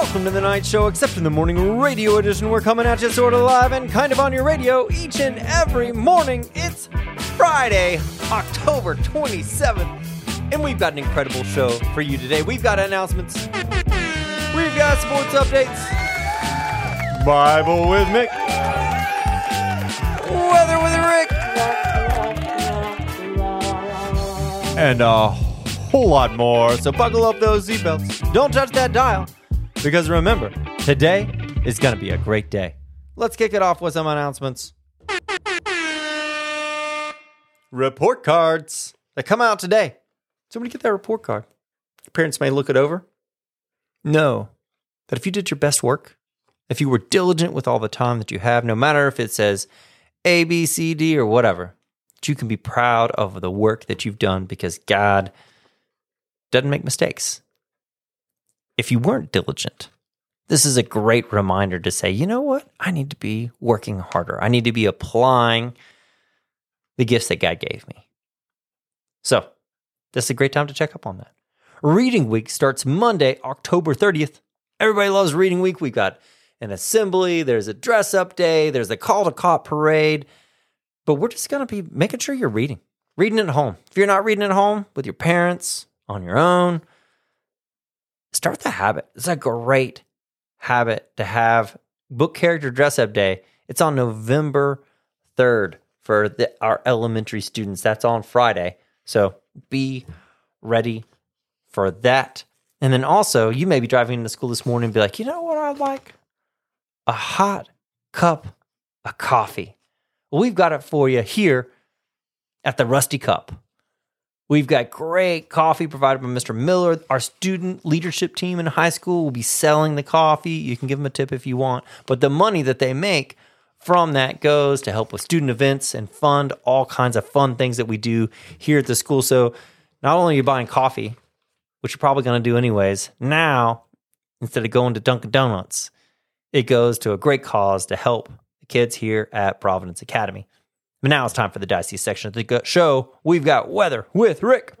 Welcome to the Knight show, except in the morning radio edition. We're coming at you sort of live and kind of on your radio each and every morning. It's Friday, October 27th, and we've got an incredible show for you today. We've got announcements, we've got sports updates, Bible with Mick, weather with Rick, and a whole lot more. So buckle up those seatbelts. Don't touch that dial. Because remember, today is going to be a great day. Let's kick it off with some announcements. Report cards. They come out today. Somebody get that report card. Your parents may look it over. Know that if you did your best work, if you were diligent with all the time that you have, no matter if it says A, B, C, D, or whatever, that you can be proud of the work that you've done because God doesn't make mistakes if you weren't diligent, this is a great reminder to say, you know what? I need to be working harder. I need to be applying the gifts that God gave me. So, this is a great time to check up on that. Reading week starts Monday, October 30th. Everybody loves reading week. We've got an assembly, there's a dress up day, there's a Caldecott parade. But we're just going to be making sure you're reading, reading at home. If you're not reading at home with your parents, on your own, start the habit. It's a great habit to have. Book character dress up day. It's on November 3rd for the, our elementary students. That's on Friday. So be ready for that. And then also, you may be driving into school this morning and be like, you know what I'd like? A hot cup of coffee. Well, we've got it for you here at the Rusty Cup. We've got great coffee provided by Mr. Miller. Our student leadership team in high school will be selling the coffee. You can give them a tip if you want, but the money that they make from that goes to help with student events and fund all kinds of fun things that we do here at the school. So not only are you buying coffee, which you're probably going to do anyways, now instead of going to Dunkin' Donuts, it goes to a great cause to help the kids here at Providence Academy. But now it's time for the dicey section of the show. We've got weather with Rick.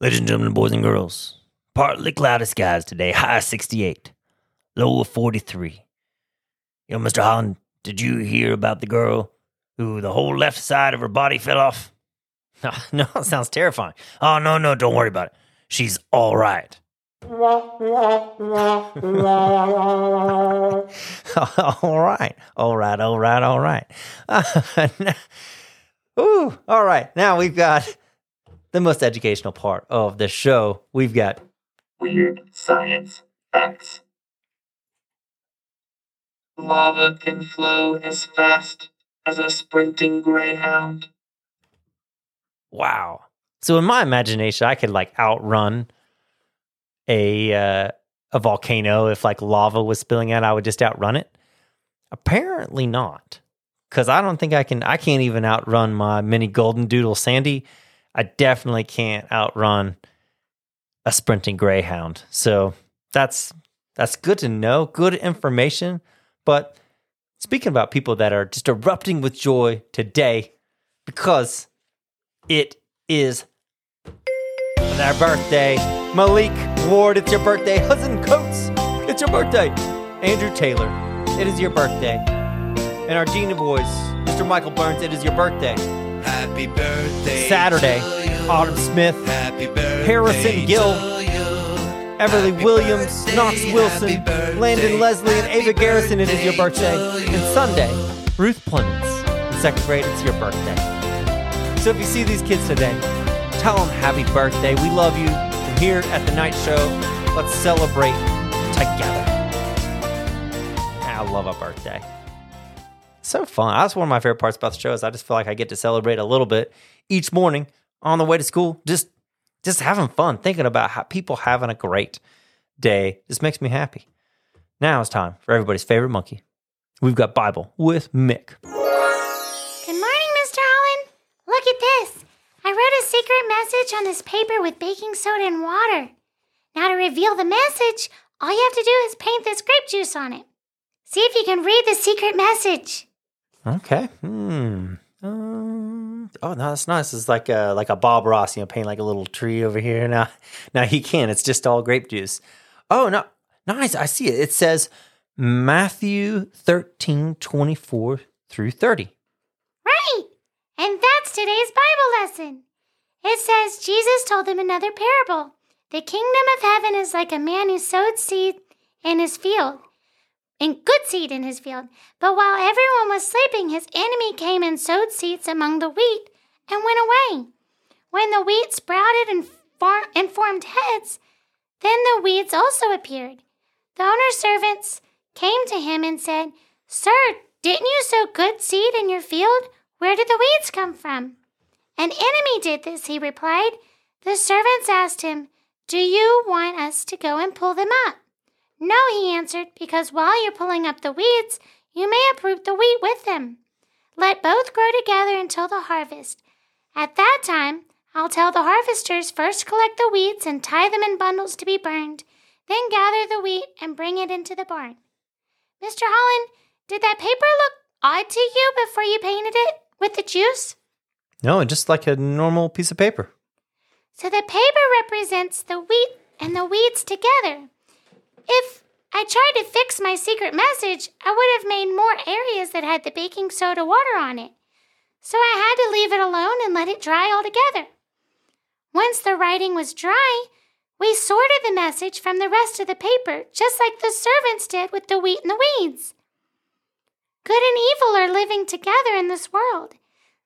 Ladies and gentlemen, boys and girls, partly cloudy skies today, high 68, low of 43. Yo, Mr. Holland, did you hear about the girl who the whole left side of her body fell off? No, no, sounds terrifying. Oh, no, no, don't worry about it. She's all right. all right, all right, all right, all right. Ooh, all right. Now we've got the most educational part of the show. We've got Weird Science Facts. Lava can flow as fast as a sprinting greyhound. wow. So in my imagination, I could like outrun a uh, a volcano if like lava was spilling out. I would just outrun it. Apparently not, because I don't think I can. I can't even outrun my mini golden doodle Sandy. I definitely can't outrun a sprinting greyhound. So that's that's good to know. Good information. But speaking about people that are just erupting with joy today, because it is their birthday. Malik Ward, it's your birthday. Hudson Coates, it's your birthday. Andrew Taylor, it is your birthday. And our Gina boys, Mr. Michael Burns, it is your birthday. Happy birthday. Saturday, you. Autumn Smith, Harrison Gill. Everly Happy Williams, birthday, Knox Wilson, birthday, Landon Leslie, and Ava Garrison, it is your birthday. to And. Sunday, Ruth Plemons, in second grade, it's your birthday. So if you see these kids today, tell them happy birthday. We love you. And here at the Knight show, let's celebrate together. I love a birthday. So fun. That's one of my favorite parts about the show is I just feel like I get to celebrate a little bit each morning on the way to school. Just just having fun, thinking about how people having a great day. This makes me happy. Now it's time for everybody's favorite monkey. We've got Bible with Mick. Secret message on this paper with baking soda and water. Now, to reveal the message, all you have to do is paint this grape juice on it. See if you can read the secret message. Okay. Hmm. Um, Oh no, that's nice. It's like a like a Bob Ross, you know, paint like a little tree over here. Now, now he can. It's just all grape juice. Oh no, nice. I see it. It says Matthew 13, 24 through 30. Right. And that's today's Bible lesson. It says Jesus told them another parable. The kingdom of heaven is like a man who sowed seed in his field, and good seed in his field. But while everyone was sleeping, his enemy came and sowed seeds among the wheat and went away. When the wheat sprouted and, far- and formed heads, then the weeds also appeared. The owner's servants came to him and said, Sir, didn't you sow good seed in your field? Where did the weeds come from? An enemy did this, he replied. The servants asked him, Do you want us to go and pull them up? No, he answered, because while you're pulling up the weeds, you may uproot the wheat with them. Let both grow together until the harvest. At that time, I'll tell the harvesters first collect the weeds and tie them in bundles to be burned, then gather the wheat and bring it into the barn. Mr. Holland, did that paper look odd to you before you painted it with the juice? No, just like a normal piece of paper. So the paper represents the wheat and the weeds together. If I tried to fix my secret message, I would have made more areas that had the baking soda water on it. So I had to leave it alone and let it dry altogether. Once the writing was dry, we sorted the message from the rest of the paper, just like the servants did with the wheat and the weeds. Good and evil are living together in this world.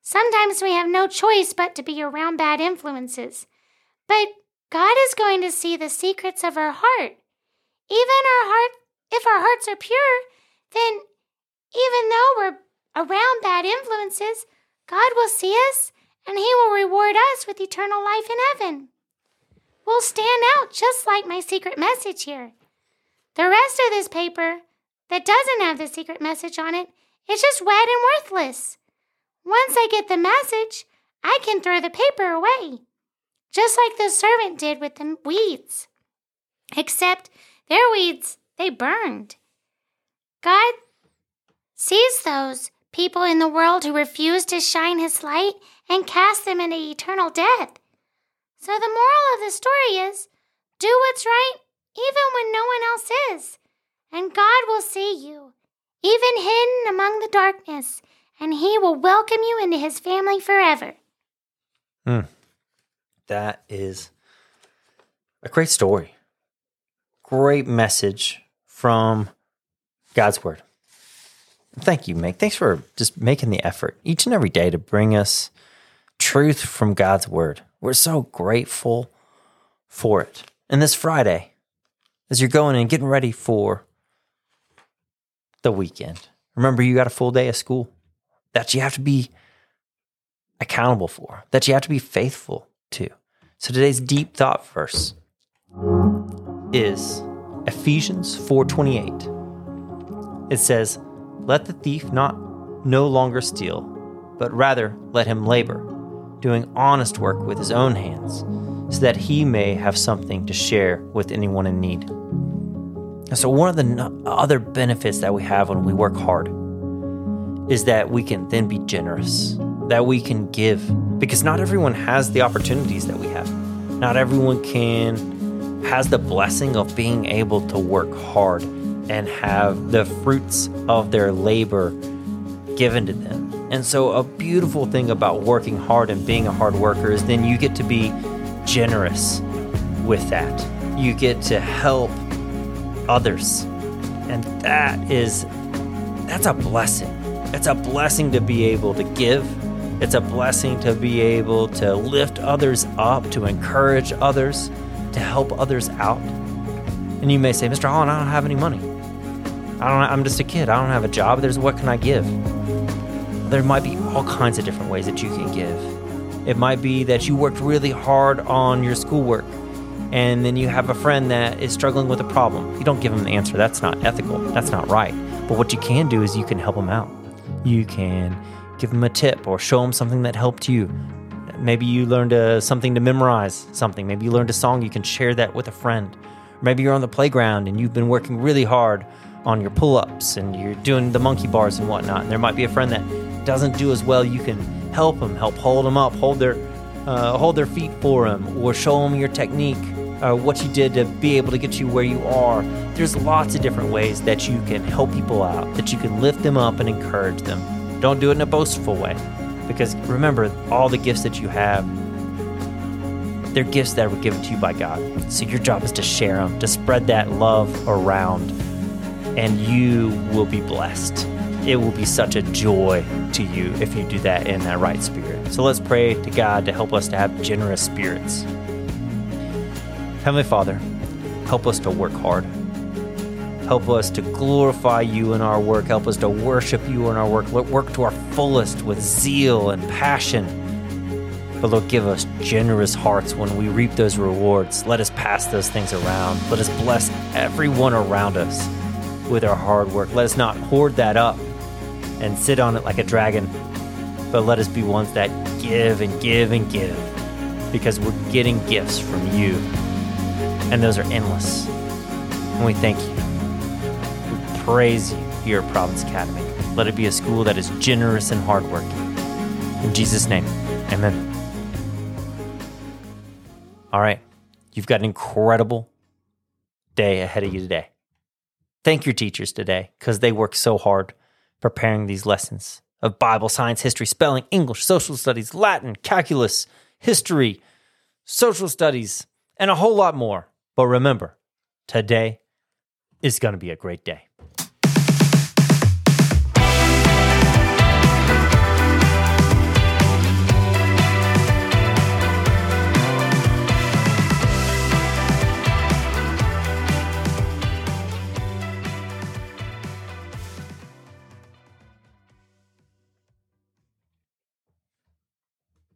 Sometimes we have no choice but to be around bad influences. But God is going to see the secrets of our heart. Even our heart, if our hearts are pure, then even though we're around bad influences, God will see us and He will reward us with eternal life in heaven. We'll stand out just like my secret message here. The rest of this paper that doesn't have the secret message on it is just wet and worthless. Once I get the message, I can throw the paper away, just like the servant did with the weeds. Except their weeds, they burned. God sees those people in the world who refuse to shine his light and cast them into eternal death. So the moral of the story is do what's right even when no one else is, and God will see you, even hidden among the darkness, and he will welcome you into his family forever. Hmm. That is a great story. Great message from God's Word. Thank you, Meg. Thanks for just making the effort each and every day to bring us truth from God's Word. We're so grateful for it. And this Friday, as you're going and getting ready for the weekend, remember you got a full day of school that you have to be accountable for, that you have to be faithful to. So today's deep thought verse is Ephesians 4:28. It says, "Let the thief not no longer steal, but rather let him labor, doing honest work with his own hands, so that he may have something to share with anyone in need." So one of the other benefits that we have when we work hard is that we can then be generous, that we can give, because not everyone has the opportunities that we have. Not everyone can has the blessing of being able to work hard and have the fruits of their labor given to them. And so a beautiful thing about working hard and being a hard worker is then you get to be generous with that. You get to help others. And that is that's a blessing. It's a blessing to be able to give. It's a blessing to be able to lift others up, to encourage others, to help others out. And you may say, Mr. Holland, I don't have any money. I don't I'm just a kid. I don't have a job. There's what can I give? There might be all kinds of different ways that you can give. It might be that you worked really hard on your schoolwork and then you have a friend that is struggling with a problem. You don't give them the answer. That's not ethical. That's not right. But what you can do is you can help them out. You can give them a tip or show them something that helped you. Maybe you learned a, something to memorize something. Maybe you learned a song. You can share that with a friend. Maybe you're on the playground and you've been working really hard on your pull ups and you're doing the monkey bars and whatnot. And there might be a friend that doesn't do as well. You can help them, help hold them up, hold their uh, hold their feet for them, or show them your technique, uh, what you did to be able to get you where you are. There's lots of different ways that you can help people out, that you can lift them up and encourage them. Don't do it in a boastful way, because remember, all the gifts that you have, they're gifts that were given to you by God. So your job is to share them, to spread that love around, and you will be blessed. It will be such a joy to you if you do that in that right spirit. So let's pray to God to help us to have generous spirits. Heavenly Father, help us to work hard. Help us to glorify you in our work. Help us to worship you in our work. Let work to our fullest with zeal and passion. But Lord, give us generous hearts when we reap those rewards. Let us pass those things around. Let us bless everyone around us with our hard work. Let us not hoard that up and sit on it like a dragon, but let us be ones that give and give and give because we're getting gifts from you. And those are endless. And we thank you. We praise you at Providence Academy. Let it be a school that is generous and hardworking. In Jesus' name, amen. All right. You've got an incredible day ahead of you today. Thank your teachers today because they work so hard preparing these lessons of Bible, science, history, spelling, English, social studies, Latin, calculus, history, social studies, and a whole lot more. But remember, today is going to be a great day.